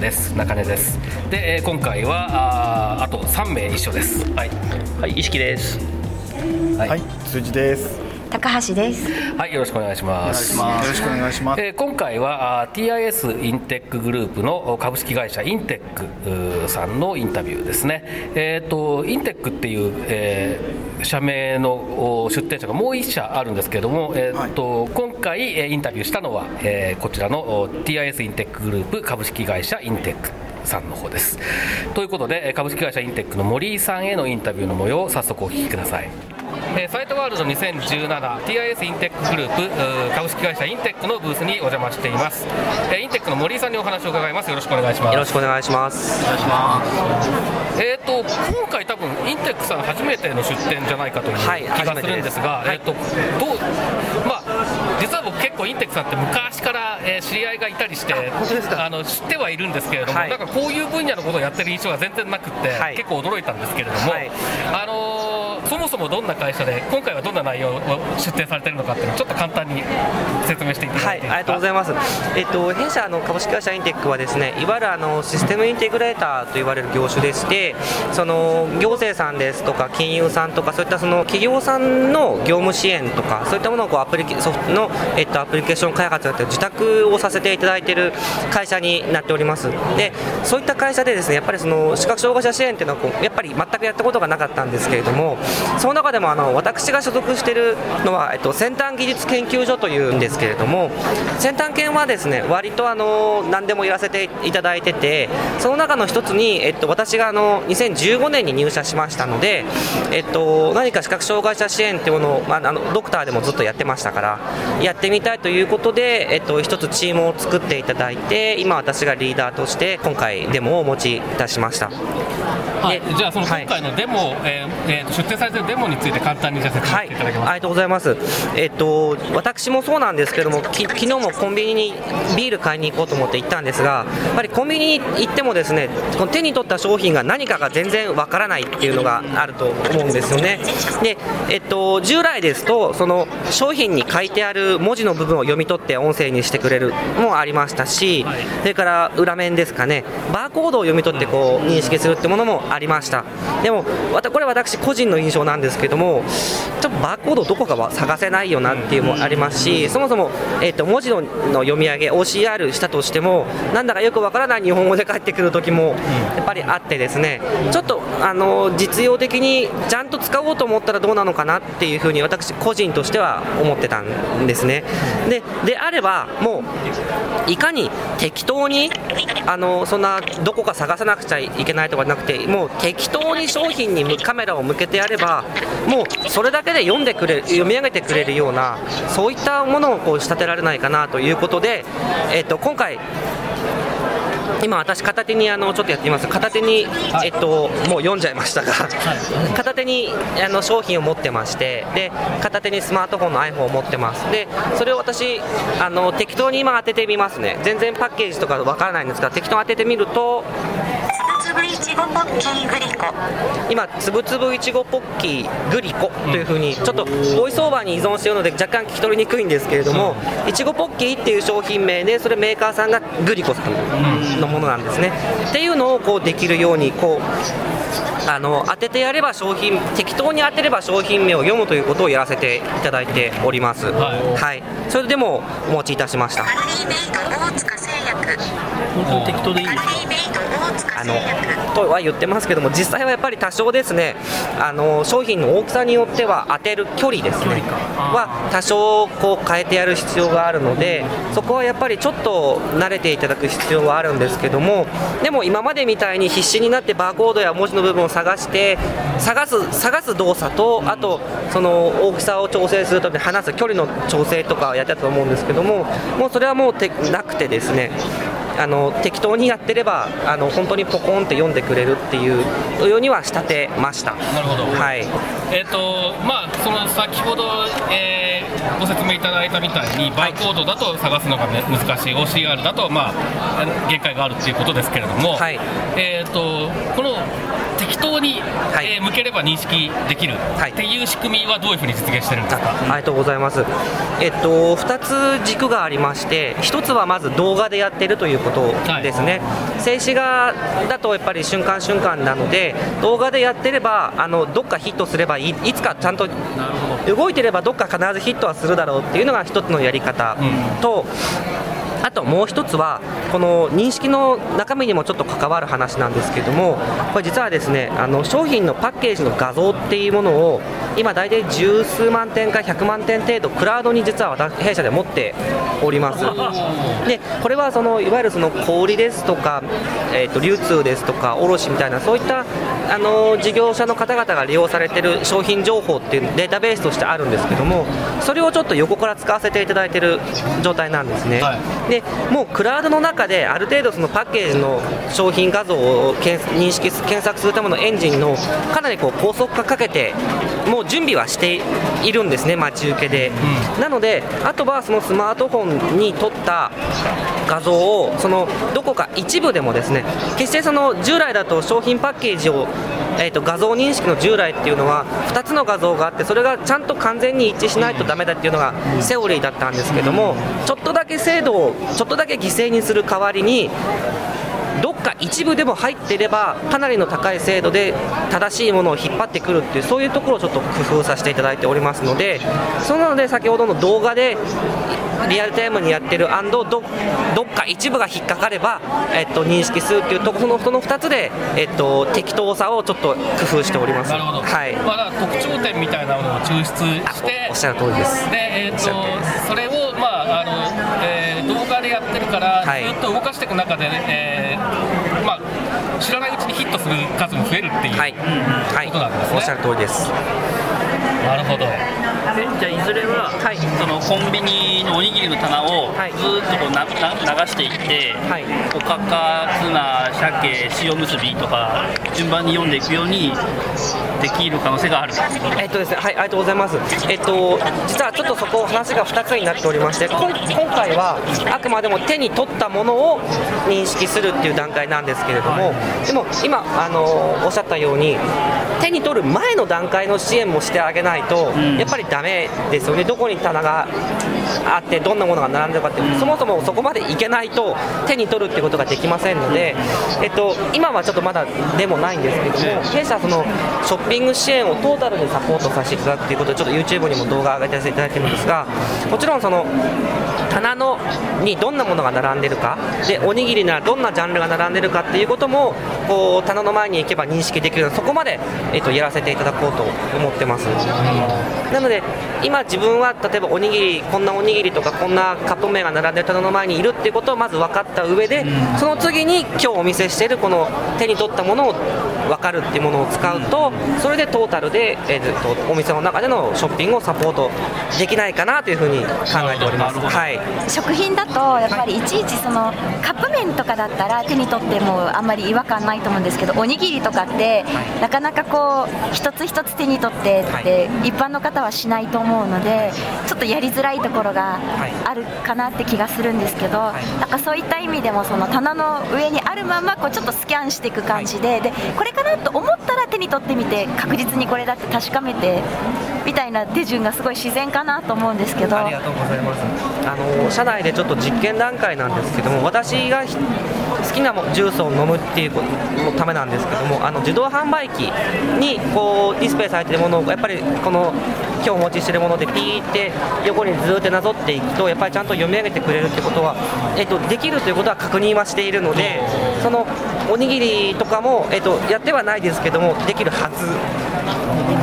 です中根ですで、えー今回はあーあと3名一緒ですはいはい、意識です。はい、辻です。高橋です。はいよろしくお願いします。よろしくお願いします。えー今回はあー TIS インテックグループの株式会社インテックさんのインタビューですね、えー、とインテックっていう、えー社名のお出展者がもう1社あるんですけれども、えーと今回えーインタビューしたのは、えーこちらのお TIS インテックグループ株式会社インテックさんの方です。ということでえー株式会社インテックの森井さんへのインタビューの模様を早速お聞きくださいえーサイトワールド 2017TIS インテックグループ株式会社インテックのブースにお邪魔しています、えーインテックの森井さんにお話を伺います。よろしくお願いします。よろしくお願いします。えー、と今回、多分インテックさん初めての出展じゃないかというはい気がするんですが、えー、とどうまあ、実は僕、結構インテックさんって昔から、えー知り合いがいたりしてあの知ってはいるんですけれども、はいなんか？こういう分野のことをやってる印象が全然なくって、はい結構驚いたんですけれども、はいあのーそもそもどんな会社で、今回はどんな内容を出展されてるのかっていうのをちょっと簡単に説明していた、だいていい。ありがとうございます。えっと、弊社の株式会社インテックはですね、いわゆるあのシステムインテグレーターと言われる業種でして、その行政さんですとか金融さんとかそういったその企業さんの業務支援とかそういったものをこうアプリソフトのえっとアプリケーション開発だったり自宅をさせていただいている会社になっております。で、そういった会社でですね、やっぱりその視覚障害者支援っていうのはこうやっぱり全くやったことがなかったんですけれども、その中でもあの私が所属しているのはえっと先端技術研究所というんですけれども、先端研はですね割とあの何でもやらせていただいてて、その中の一つに、えっと、私があの2015年に入社しましたので、えっと、何か視覚障害者支援っていうものを、まあ、あのドクターでもずっとやってましたから、やってみたいということで、えっと、一つチームを作っていただいて、今、私がリーダーとして、今回、デモをお持ちいたしました。はいでじゃあそのはい今回のデモ、えーえーと出展されているデモについて簡単にじゃあ説明はい、していただけますかありがとうございます。えっと、私もそうなんですけども、き昨日もコンビニにビール買いに行こうと思って行ったんですが、やっぱりコンビニに行ってもですね、この手に取った商品が何かが全然わからないっていうのがあると思うんですよね。で、えっと、従来ですと、その商品に書いてある文字の部分を読み取って音声にしてくれるもありましたし、はいそれから裏面ですかね、バーコードを読み取ってこう認識するってものもありました。でも、これは私個人の印象なんですけども、ちょっとバーコードどこかは探せないよなっていうのもありますし、そもそも、えー、と文字のの読み上げ、OCR したとしても、なんだかよくわからない日本語で返ってくる時もやっぱりあってですね、ちょっとあの実用的にちゃんと使おうと思ったらどうなのかなっていうふうに私個人としては思ってたんですね。でであればもういかに適当にあのそんなどこか探さなくちゃいけないとかなくてもう適当に商品にカメラを向けてやればもうそれだけで読んでくれる読み上げてくれるようなそういったものをこう仕立てられないかなということで、えっと今回今、私、片手にあのちょっとやってみます、片手に、えっと、もう読んじゃいましたが、片手にあの商品を持ってましてで、片手にスマートフォンの iPhone を持ってます、でそれを私あの、適当に今当ててみますね、全然パッケージとかわからないんですが、適当に当ててみると、つぶいちごポッキーグリコ。今、つぶつぶいちごポッキーグリコというふうに、ちょっとボイスオーバーに依存しているので、若干聞き取りにくいんですけれども、いちごポッキーっていう商品名で、それメーカーさんがグリコさんのものなんですね。っていうのをこうできるようにこうあの当ててやれば商品適当に当てれば商品名を読むということをやらせていただいております。はい、それでもお持ちいたしました。アルリーメイド大塚製薬。本当に適当でいいあのとは言ってますけども実際はやっぱり多少ですねあの商品の大きさによっては当てる距離ですねは多少こう変えてやる必要があるのでそこはやっぱりちょっと慣れていただく必要はあるんですけどもでも今までみたいに必死になってバーコードや文字の部分を探して探す探す動作とあとその大きさを調整するために離す距離の調整とかやってたと思うんですけどももうそれはもうてなくてですねあの適当にやってればあの本当にポコンって読んでくれるっていうようには仕立てました。なるほどはいえっ、とまあその先ほど、えーご説明いただいたみたいにバーコードだと探すのが、ね、難しい OCR だとまあ限界があるっていうことですけれども、はい。えっ、とこの適当に、い。えー向ければ認識できるはい。っていう仕組みはどういうふうに実現してるんですか、ありがとうございます。えっと2つ軸がありまして、1つはまず動画でやってるということですね。静止画だとやっぱり瞬間瞬間なので、動画でやってればあのどっかヒットすればいいいつかちゃんと動いてればどっか必ずヒットはするだろうっていうのが一つのやり方と。あともう一つは、この認識の中身にもちょっと関わる話なんですけども、これ実はですね、あの商品のパッケージの画像っていうものを、今、大体十数万点か100万点程度、クラウドに実は私、弊社で持っております。で、これはそのいわゆるその小売りですとか、えー、と流通ですとか、卸みたいな、そういったあの事業者の方々が利用されている商品情報っていうデータベースとしてあるんですけども、それをちょっと横から使わせていただいている状態なんですね。はでもうクラウドの中である程度そのパッケージの商品画像を検認識す検索するためのエンジンのかなりこう高速化かけてもう準備はしているんですね待ち受けで、なのであとはそのスマートフォンに撮った画像をそのどこか一部でもですね決してその従来だと商品パッケージをえー、と画像認識の従来っていうのは2つの画像があってそれがちゃんと完全に一致しないとダメだっていうのがセオリーだったんですけどもちょっとだけ精度をちょっとだけ犠牲にする代わりにどっか一部でも入っていればかなりの高い精度で正しいものを引っ張ってくるっていうそういうところをちょっと工夫させていただいておりますのでそうなので先ほどの動画でリアルタイムにやってるどどっか一部が引っかかれば、えっと、認識するっていうところのその2つで、えっと、適当さをちょっと工夫しております。なるほど、はい。まあ、特徴点みたいなものを抽出しておっしゃる通りです。で、えー、っしゃる通りです。それを、まああのやってるから、はい。ずっと動かしていく中で、ねえーまあ、知らないうちにヒットする数も増えるっていう、はい、はい。ことなんですね。おっしゃる通りです。なるほど、えじゃあいずれは、はい。そのコンビニのおにぎりの棚をはい。ずーっとこうなな流していって、はい。おかかツナ鮭塩むすびとか順番に読んでいくようにできる可能性がある。えっとですね、はい、ありがとうございます。えっと、実はちょっとそこ話が2つになっておりまして、今回はあくまでも手に取ったものを認識するっていう段階なんですけれども、でも今あのおっしゃったように。手に取る前の段階の支援もしてあげないと、やっぱりダメですよね、どこに棚があって、どんなものが並んでるかって、そもそもそこまでいけないと、手に取るってことができませんので、えっと、今はちょっとまだでもないんですけども、弊社はそのショッピング支援をトータルでサポートさせていただくということで、ちょっと YouTube にも動画上げさせていただいてるんですが、もちろんその棚のにどんなものが並んでるか、でおにぎりならどんなジャンルが並んでるかっていうことも、こう棚の前に行けば認識できるの、そこまで、えっと、やらせていただこうと思ってます。なので、今、自分は例えばおにぎり、こんなおにぎりとか、こんなカップ麺が並んでる棚の前にいるっていうことをまず分かった上で、その次に今日お見せしているこの手に取ったものを分かるっていうものを使うと、それでトータルで、えーとお店の中でのショッピングをサポートできないかなというふうに考えております。はい。食品だとやっぱりいちいちそのカップ麺とかだったら手に取ってもあんまり違和感ないと思うんですけどおにぎりとかってなかなかこう一つ一つ手に取ってって一般の方はしないと思うのでちょっとやりづらいところがあるかなって気がするんですけどなんかそういった意味でもその棚の上にあるままこうちょっとスキャンしていく感じででこれかかなと思ったら手に取ってみて確実にこれだって確かめてみたいな手順がすごい自然かなと思うんですけど。ありがとうございます。あの社内でちょっと実験段階なんですけども、私が好きなジュースを飲むっていうことのためなんですけども、あの自動販売機にこうディスプレイされてるものをやっぱりこの今日お持ちしてるものでピーって横にずっとなぞっていくとやっぱりちゃんと読み上げてくれるってことは、えっとできるということは確認はしているので、そのおにぎりとかも、えっと、やってはないですけどもできるはず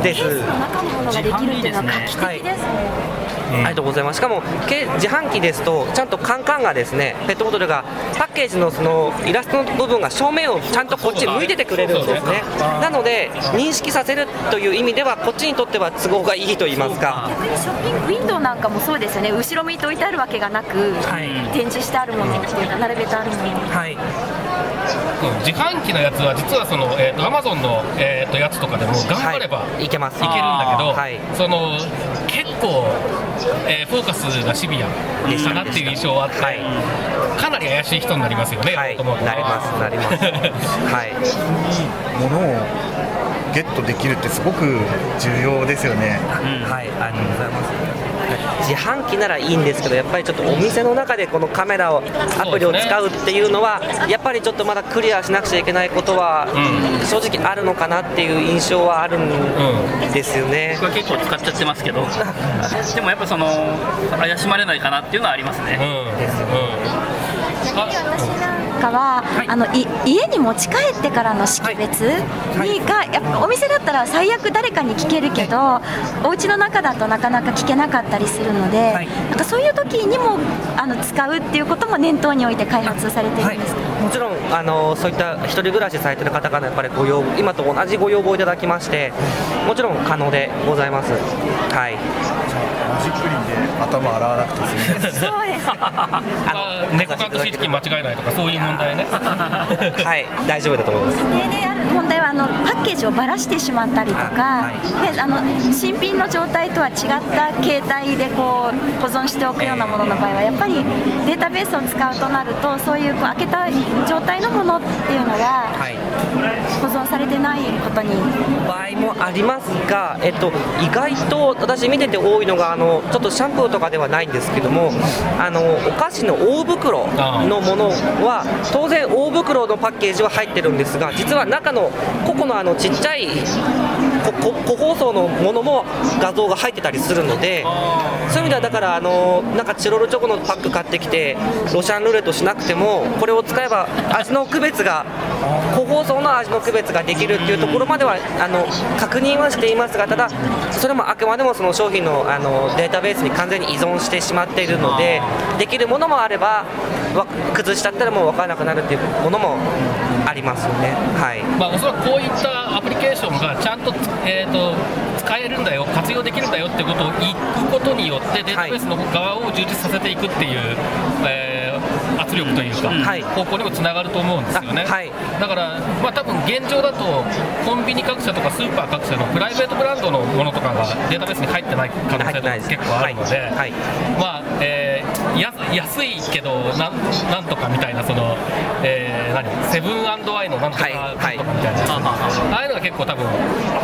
です。ケースの中のものができるっていうのは画期的ですね。ありがとうございます。しかもけ自販機ですとちゃんとカンカンがですねペットボトルがパッケージのそのイラストの部分が正面をちゃんとこっちに向いててくれるんですね。なので認識させるという意味ではこっちにとっては都合がいいと言いますか。逆にショッピングウィンドウなんかもそうですよね。後ろ向いて置いてあるわけがなく、展示してあるものっていうか並べてあるもの。はい。うん自販機のやつは実はその、えー、と Amazon の、えー、とやつとかでも頑張ればはいいけますいけるんだけど、はいその結構、えーフォーカスがシビアでしたなっていう印象はあって、はいかなり怪しい人になりますよね、はい。と思うとなりますなります。はい。ものをゲットできるってすごく重要ですよね。はい、ありがとうございます。自販機ならいいんですけど、やっぱりちょっとお店の中でこのカメラを、アプリを使うっていうのは、やっぱりちょっとまだクリアしなくちゃいけないことは、正直あるのかなっていう印象はあるんですよね。僕は結構使っちゃってますけど でもやっぱその怪しまれないかなっていうのはありますね、うん。うんかは、あのい。家に持ち帰ってからの識別にが、やっぱお店だったら最悪誰かに聞けるけど、お家の中だとなかなか聞けなかったりするので、なんかそうい。う時にもあの使うってい。うことも念頭に置い。て開発されてるんですか、もちろんあのそうい。った一人暮らしされてる方からやっぱりご要今と同じご要望い。ただきましてもちろん可能でござい。ますはいマジックリンで頭洗わなくて済みます。そうです。あ猫隠し機間違えないとかそういう問題ね。はい大丈夫だと思います。家庭である問題はあのパッケージをばらしてしまったりとか、であの新品の状態とは違った携帯でこう保存しておくようなものの場合はやっぱりデータベースを使うとなるとそういうこう開けた状態のものっていうのがはい。保存されてないことに。場合もありますが、えっと、意外と私見てて多いのがあのちょっとシャンプーとかではないんですけどもあのお菓子の大袋のものは当然大袋のパッケージは入ってるんですが実は中の個々のあのちっちゃい個包装のものも画像が入ってたりするのでそういう意味ではだからあのなんかチロルチョコのパック買ってきてロシアンルーレットしなくてもこれを使えば味の区別が個包装の味の区別ができるっていうところまではあの確認はしていますがただそれもあくまでもその商品のあのデータベースに完全に依存してしまっているのでできるものもあればわ崩しちゃったらもう分からなくなるっていうものもありますよね。はい。まあ、おそらくこういったアプリケーションがちゃんと,、えー、と使えるんだよ、活用できるんだよってことを言うことによって、データベースの側を充実させていくっていう、えー圧力というか、はい。方向にもつながると思うんですよね。あはい。だから、まあ多分現状だと、コンビニ各社とかスーパー各社のプライベートブランドのものとかがデータベースに入ってない可能性が結構あるので、はい。はい。まあえ安いけどなん、なんとかみたいな、そのえー何？セブンアイのなんとかとかみたいな。やつ、ああ。いうのが結構多分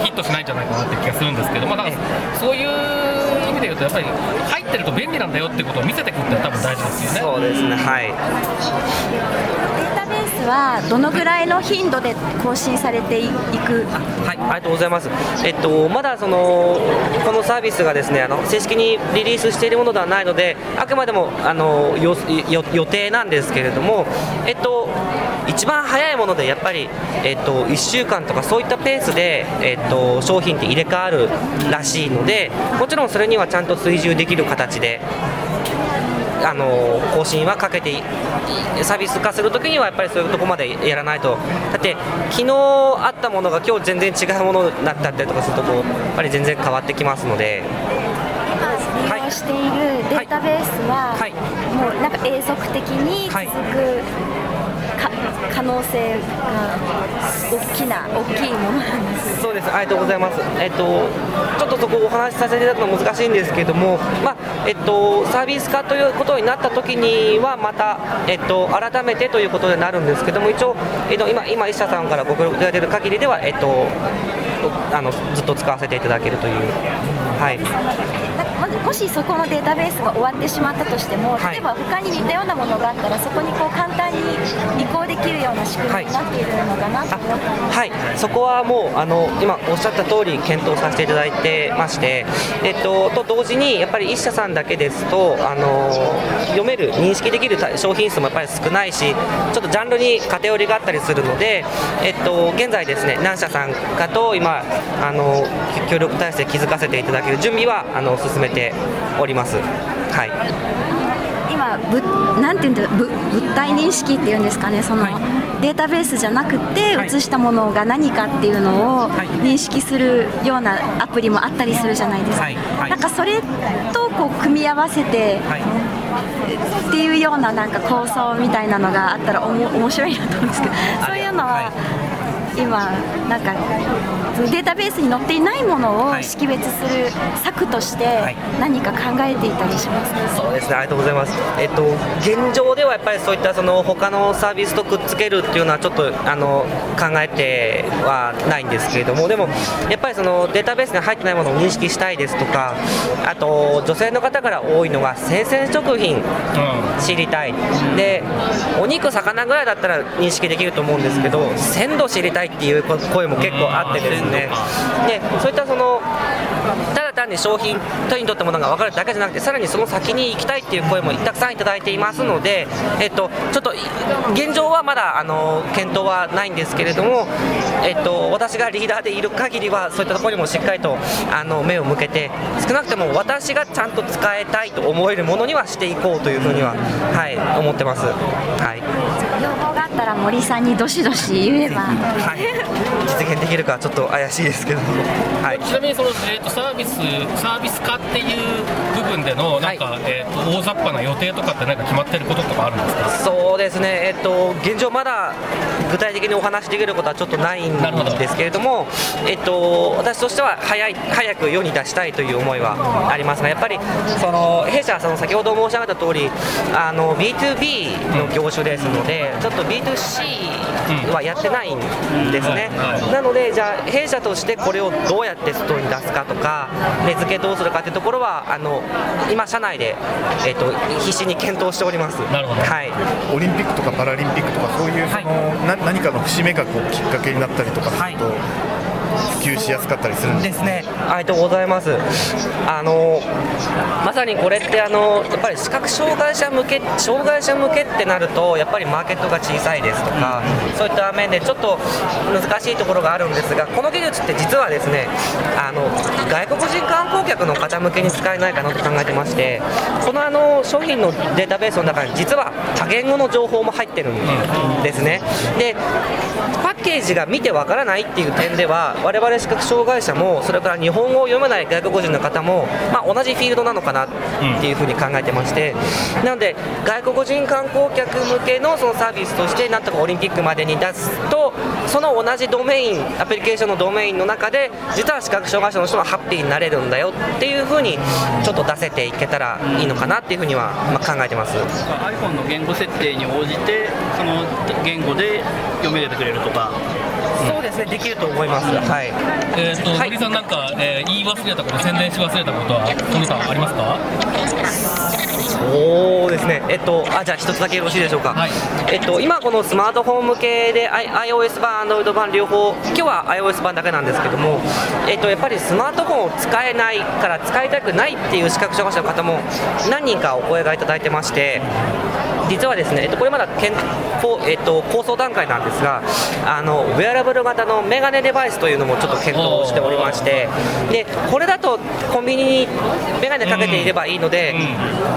ヒットしないんじゃないかなって気がするんですけど、まあ、だからそういう意味で言うと、やっぱり入ってると便利なんだよってことを見せていくって多分大事ですよね。そうですねはいデータベースはどのぐらいの頻度で更新されていく？はい、ありがとうございます。えっと、まだそのこのサービスがですね、あの正式にリリースしているものではないので、あくまでもあのよよ予定なんですけれども、えっと一番早いものでやっぱりえっと1週間とかそういったペースでえっと商品って入れ替わるらしいので、もちろんそれにはちゃんと追従できる形で。あの更新はかけていサービス化するときにはやっぱりそういうところまでやらないと。だって昨日あったものが今日全然違うものになったりとかするとこうやっぱり全然変わってきますので。今利用しているデータベースは、はい。もうなんか永続的に続く、か可能性が大きな大きいものなんです。そうです。ありがとうございます。えっとちょっとそこお話しさせていただくの難しいんですけれどもまあえっとサービス化ということになった時にはまたえっと改めてということになるんですけども一応えっと今今石田さんからご協力いただいている限りではえっとあのずっと使わせていただけるという。はい。ももしそこのデータベースが終わってしまったとしても、はい。例えば他に似たようなものがあったらそこにこう簡単に移行できるような仕組みになっているのかなと思ったんですはい、そこはもうあの今おっしゃった通り検討させていただいてまして、えっと、と同時にやっぱり一社さんだけですとあの読める認識できる商品数もやっぱり少ないしちょっとジャンルに偏りがあったりするので、えっと、現在ですね何社さんかと今あの協力体制築かせていただける準備はあの進めております。はい今物なんていうんだぶ物体認識っていうんですかねその、データベースじゃなくてはい。写したものが何かっていうのを認識するようなアプリもあったりするじゃないですか、はい。はい。なんかそれとこう組み合わせてはい。っていうようななんか構想みたいなのがあったらおも面白いなと思うんですけどそういうのは今なんかデータベースに載っていないものをはい。識別する策としてはい。何か考えていたりしますか、そうですね、ありがとうございます。えっと、現状ではやっぱりそういったその他のサービスとくっつけるっていうのはちょっとあの考えてはないんですけれども、でもやっぱりそのデータベースに入ってないものを認識したいですとか、あと女性の方から多いのが生鮮食品知りたい、でお肉、魚ぐらいだったら認識できると思うんですけど、鮮度知りたいっていう声も結構あってですね、でそういったそのただ単に商品手に取ったものが分かるだけじゃなくてさらにその先に行きたいっていう声もたくさんいただいていますので、えっと、ちょっと現状はまだあの検討はないんですけれども、えっと、私がリーダーでいる限りはそういったところにもしっかりとあの目を向けて少なくとも私がちゃんと使いたいと思えるものにはしていこうというふうには、はい、思ってます。はいったら森さんにどしどし言えば、はい、実現できるかちょっと怪しいですけど、はい、ちなみにその、えー、とサービスサービス化っていう部分でのなんか、えー、と大雑把な予定とかって何か決まってることとかあるんですか？そうですね、えっと、現状、まだ具体的にお話しできることはちょっとないんですけれども、えっと、私としては早い早く世に出したいという思いはありますが、やっぱりその弊社はその先ほど申し上げた通り、あの B2B の業種ですので、ちょっと B2C はやってないんですね。なので、じゃあ、弊社としてこれをどうやって外に出すかとか、値付けどうするかというところは、あの今、社内で、えっと、必死に検討しております。なるほど。はい。オリンピックとかパラリンピックとかそういうその、な何かの節目がこうきっかけになったりとかすると、普及しやすかったりするんでですね、ありがとうございます。あのまさにこれってあのやっぱり視覚障害者向け障害者向けってなるとやっぱりマーケットが小さいですとか、そういった面でちょっと難しいところがあるんですが、この技術って実はですね、あの外国人観光客の方向けに使えないかなと考えてまして、このあの商品のデータベースの中に実は多言語の情報も入ってるんですね。でパッケージが見てわからないっていう点では我々視覚障害者もそれから日本語を読めない外国人の方も、まあ、同じフィールドなのかなっていうふうに考えてまして、なので外国人観光客向けのそのサービスとしてなんとかオリンピックまでに出すとその同じドメインアプリケーションのドメインの中で実は視覚障害者の人はハッピーになれるんだよっていうふうにちょっと出せていけたらいいのかなっていうふうには、まあ、考えてます。iPhone の言語設定に応じてその言語で読めてくれるとかですねできると思います。はい。えーとはい。森さん、なんか、えー言い忘れたこと、宣伝し忘れたことは、トミさん、ありますか？そうですね、えっと、あじゃあ、一つだけよろしいでしょうか、はい。えっと、今、このスマートフォン向けで、I、iOS 版、Android 版両方、今日は iOS 版だけなんですけども、えっと、やっぱりスマートフォンを使えないから使いたくないっていう視覚障害者の方も何人かお声がいただいてまして、実はですね、えっと、これまだ検討、えっと、構想段階なんですが、あのウェアラブル型のメガネデバイスというのもちょっと検討しておりまして、でこれだとコンビニにメガネかけていればいいので、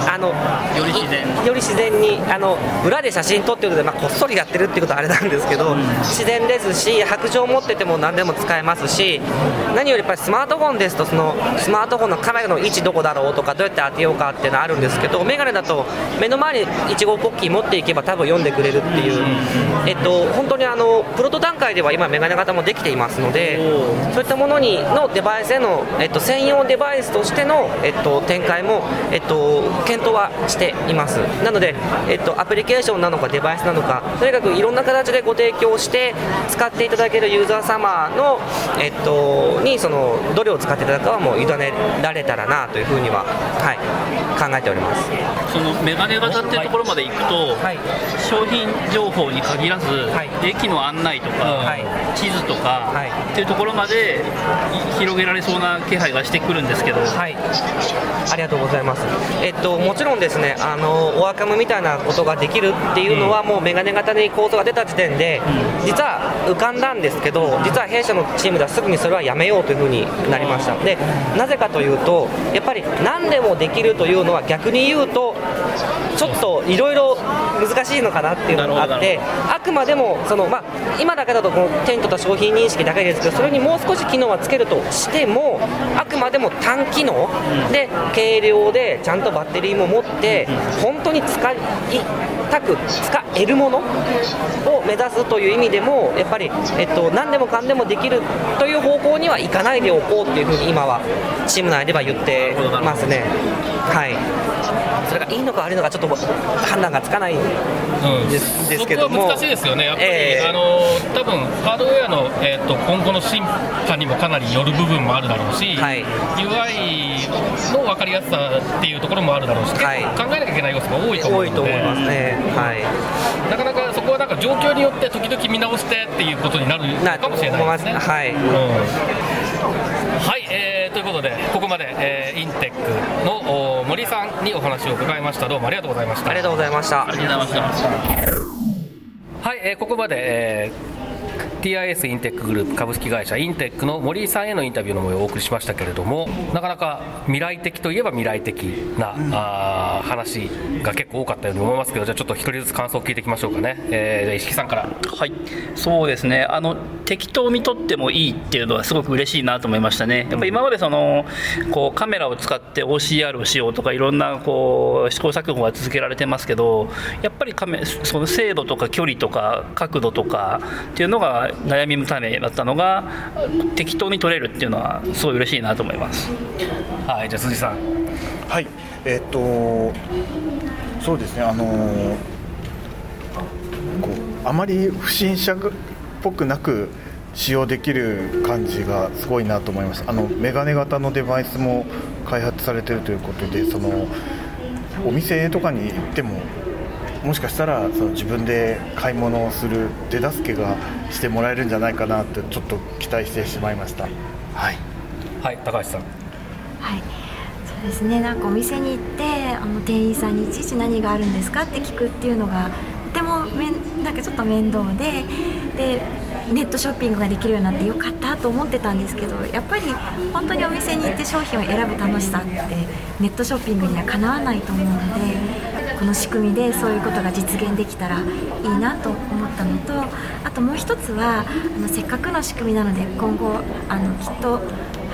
あのより自然。より自然にあの裏で写真撮ってるので、まあ、こっそりやってるっていうことはあれなんですけど、自然ですし白状持ってても何でも使えますし何よりやっぱりスマートフォンですとそのスマートフォンのカメラの位置どこだろうとかどうやって当てようかっていうのはあるんですけどメガネだと目の前に一号ポッキー持っていけば多分読んでくれるっていう、えっと、本当にあのプロト段階では今メガネ型もできていますのでそういったものにのデバイスへの、えっと、専用デバイスとしての、えっと、展開も、えっと、検討はしています。なので、えっと、アプリケーションなのかデバイスなのかとにかくいろんな形でご提供して使っていただけるユーザー様の、えっと、にそのどれを使っていただくかはもう委ねられたらなというふうには、はい、考えております。そのメガネ型っていうところまで行くと、商品情報に限らず、駅の案内とか、地図とか、っていうところまでい広げられそうな気配がしてくるんですけど、ありがとうございます。えっともちろんですね、あのオアカムみたいなことができるっていうのは、もうメガネ型に構想が出た時点で、実は浮かんだんですけど、実は弊社のチームではすぐにそれはやめようというふうになりました。で、なぜかというと、やっぱり何でもできるというのは逆に言うと、ちょっといろいろ難しいのかなっていうのがあって、あくまでもその、まあ、今だけだとこのテントと商品認識だけですけど、それにもう少し機能はつけるとしても、あくまでも単機能で、軽量で、ちゃんとバッテリーも持って、本当に使いたく使えるものを目指すという意味でも、やっぱり、えっと、何でもかんでもできるという方向にはいかないでおこうっていうふうに、今はチーム内では言ってますね。はいそれがいいのか悪いのかちょっと判断がつかないん。です,、ですけども。そこは難しいですよね、やっぱり、ええ。あの多分ハードウェアの、えー、と今後の進化にもかなりよる部分もあるだろうし、UI の分かりやすさっていうところもあるだろうし、結構考えなきゃいけない要素が多いと思うので、多いと思いますね。はい。なかなかそこはなんか状況によって時々見直してっていうことになるのかもしれないですね。はこここまで、えーインテックのお森さんにお話を伺いました。どうもありがとうございました。ありがとうございました。ありがとうございました。はい、えーここまで、えー TIS インテックグループ株式会社インテックの森井さんへのインタビューの模様をお送りしましたけれどもなかなか未来的といえば未来的な、あー話が結構多かったように思いますけどじゃあちょっと一人ずつ感想を聞いていきましょうかね、えーじゃあ石木さんから。はい、そうですね。あの適当に撮ってもいいっていうのはすごく嬉しいなと思いましたね、やっぱり今までそのこうカメラを使って OCR をしようとか、いろんなこう試行錯誤が続けられてますけど、やっぱりカメその精度とか距離とか角度とかっていうのが悩みの種だったのが、適当に撮れるっていうのは、すごい嬉しいなと思います。はい、じゃあ辻さん。はい、えっ、と、そうですね、あのーこうあまり不審者っぽくなく使用できる感じがすごいなと思いました。あのメガネ型のデバイスも開発されてるということで、そのお店とかに行っても。もしかしたらその自分で買い物をする手助けがしてもらえるんじゃないかなってちょっと期待してしまいました。はい。はい、高橋さん。はいそうですねなんかお店に行ってあの店員さんにいちいち何があるんですか？って聞くっていうのがとてもめんなんかちょっと面倒ででネットショッピングができるようになってよかったと思ってたんですけどやっぱり本当にお店に行って商品を選ぶ楽しさってネットショッピングにはかなわないと思うのでこの仕組みでそういうことが実現できたらいいなと思ったのとあともう一つはあのせっかくの仕組みなので今後あのきっと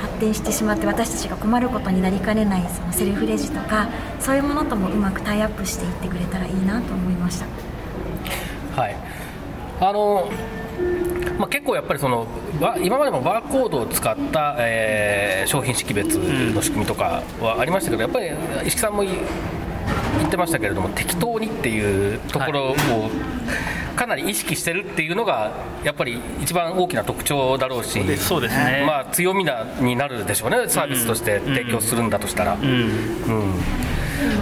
発展してしまって私たちが困ることになりかねないそのセルフレジとかそういうものともうまくタイアップしていってくれたらいいなと思いました。はい、あのまあ、結構やっぱりその今までもバーコードを使った、えー商品識別の仕組みとかはありましたけど、やっぱり石木さんもってましたけれども適当にっていうところをかなり意識してるっていうのがやっぱり一番大きな特徴だろうしそうですね。まあ、強みなになるでしょうね。サービスとして提供するんだとしたら。うん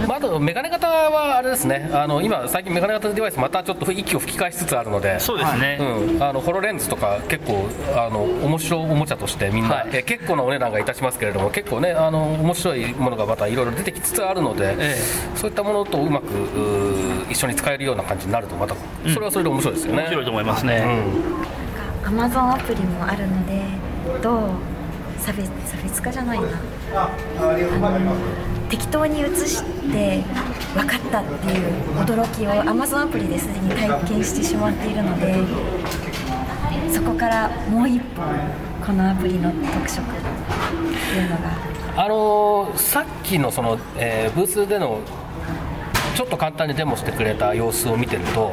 まあ、あとメガネ型はあれですね。あの今最近メガネ型のデバイスまたちょっと息を吹き返しつつあるので。そうですね。うん、あのホロレンズとか結構あの面白いおもちゃとしてみんな、はい。え結構なお値段がいたしますけれども結構ねあの面白いものがまたいろいろ出てきつつあるので、えそういったものとうまく一緒に使えるような感じになるとまたそれはそれで面白いですよね、面白いと思いますね。Amazon アプリもあるのでどう差別差別化じゃないな。あの適当に移して分かったっていう驚きを Amazon アプリですでに体験してしまっているのでそこからもう一歩このアプリの特色っていうのが。あのーさっきのその、えーブースでのちょっと簡単にデモしてくれた様子を見てると、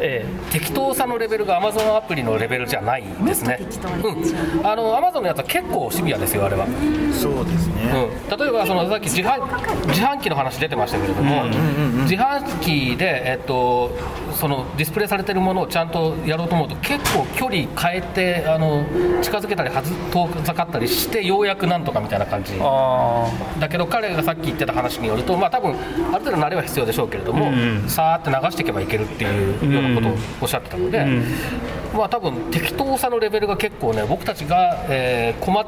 適当さのレベルが Amazon アプリのレベルじゃないですね。うん、あの Amazon のやつは結構シビアですよ、あれは。そうですね。うん、例えばそのさっき自販自販機の話出てましたけれども、自販機で、えっと、そのディスプレイされてるものをちゃんとやろうと思うと結構距離変えてあの近づけたりはず遠ざかったりしてようやくなんとかみたいな感じ。だけど彼がさっき言ってた話によるとまあ多分ある程度慣れは必要でしょうけれども、うんうん。さーって流していけばいけるっていうようなことをおっしゃってたので、うん。まあ多分適当さのレベルが結構ね僕たちが、えー困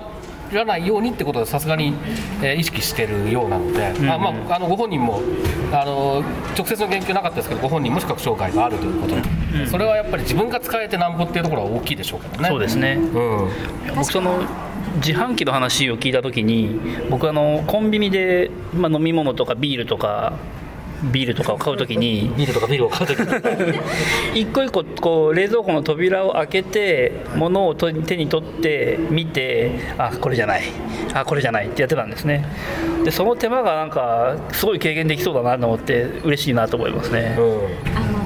らないようにってことでさすがに、えー意識してるようなので、うんあまあ、あのご本人もあの直接の言及なかったですけどご本人も視覚障害があるということで、それはやっぱり自分が使えてなんぼっていうところは大きいでしょうからね。そうですね、僕その自販機の話を聞いた時に僕あのコンビニで、まあ、飲み物とかビールとかビールとかを買うときにビールとかビールを買うとき一個一個こう冷蔵庫の扉を開けて物をと手に取って見てあこれじゃない。あこれじゃないってやってたんですね。でその手間がなんかすごい軽減できそうだなと思って嬉しいなと思いますね、あの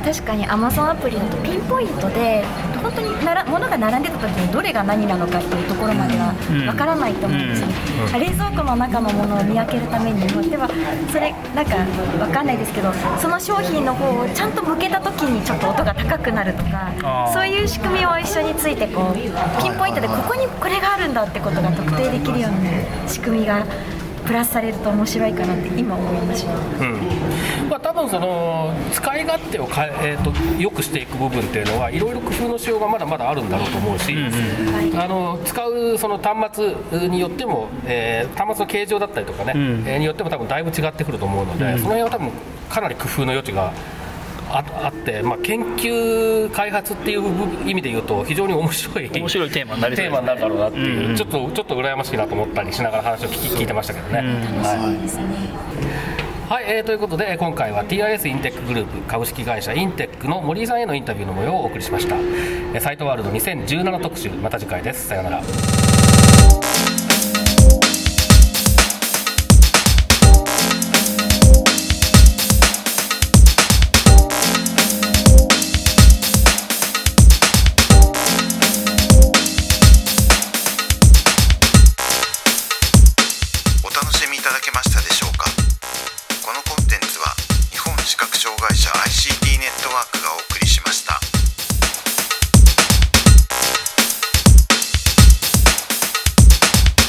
確かに Amazon アプリだとピンポイントで本当になら物が並んでた時にどれが何なのかっていうところまではうん。わからないと思うんですよね、うん。冷蔵庫の中のものを見分けるためにも例えばそれなんかわかんないですけどその商品の方をちゃんと向けた時にちょっと音が高くなるとかそういう仕組みを一緒についてこうピンポイントでここにこれがあるんだってことが特定できるような仕組みがプラスされると面白いかなって今思いました。うんまあ、多分その使い勝手をか、えー、と良くしていく部分っていうのはいろいろ工夫のしようがまだまだあるんだろうと思うし、あの使うその端末によっても、えー端末の形状だったりとかね、うん。えーによっても多分だいぶ違ってくると思うので、うん。その辺は多分かなり工夫の余地がああって、まあ、研究開発っていう意味で言うと非常に面白い面白いテーマになりそうですね。テーマになるだろうなっていう、うん。ちょっとちょっと羨ましいなと思ったりしながら話を聞き聞いてましたけどね。はいはい、えーということで今回は TIS インテックグループ株式会社インテックの森井さんへのインタビューの模様をお送りしました。えサイトワールド2017特集また次回です。さようなら。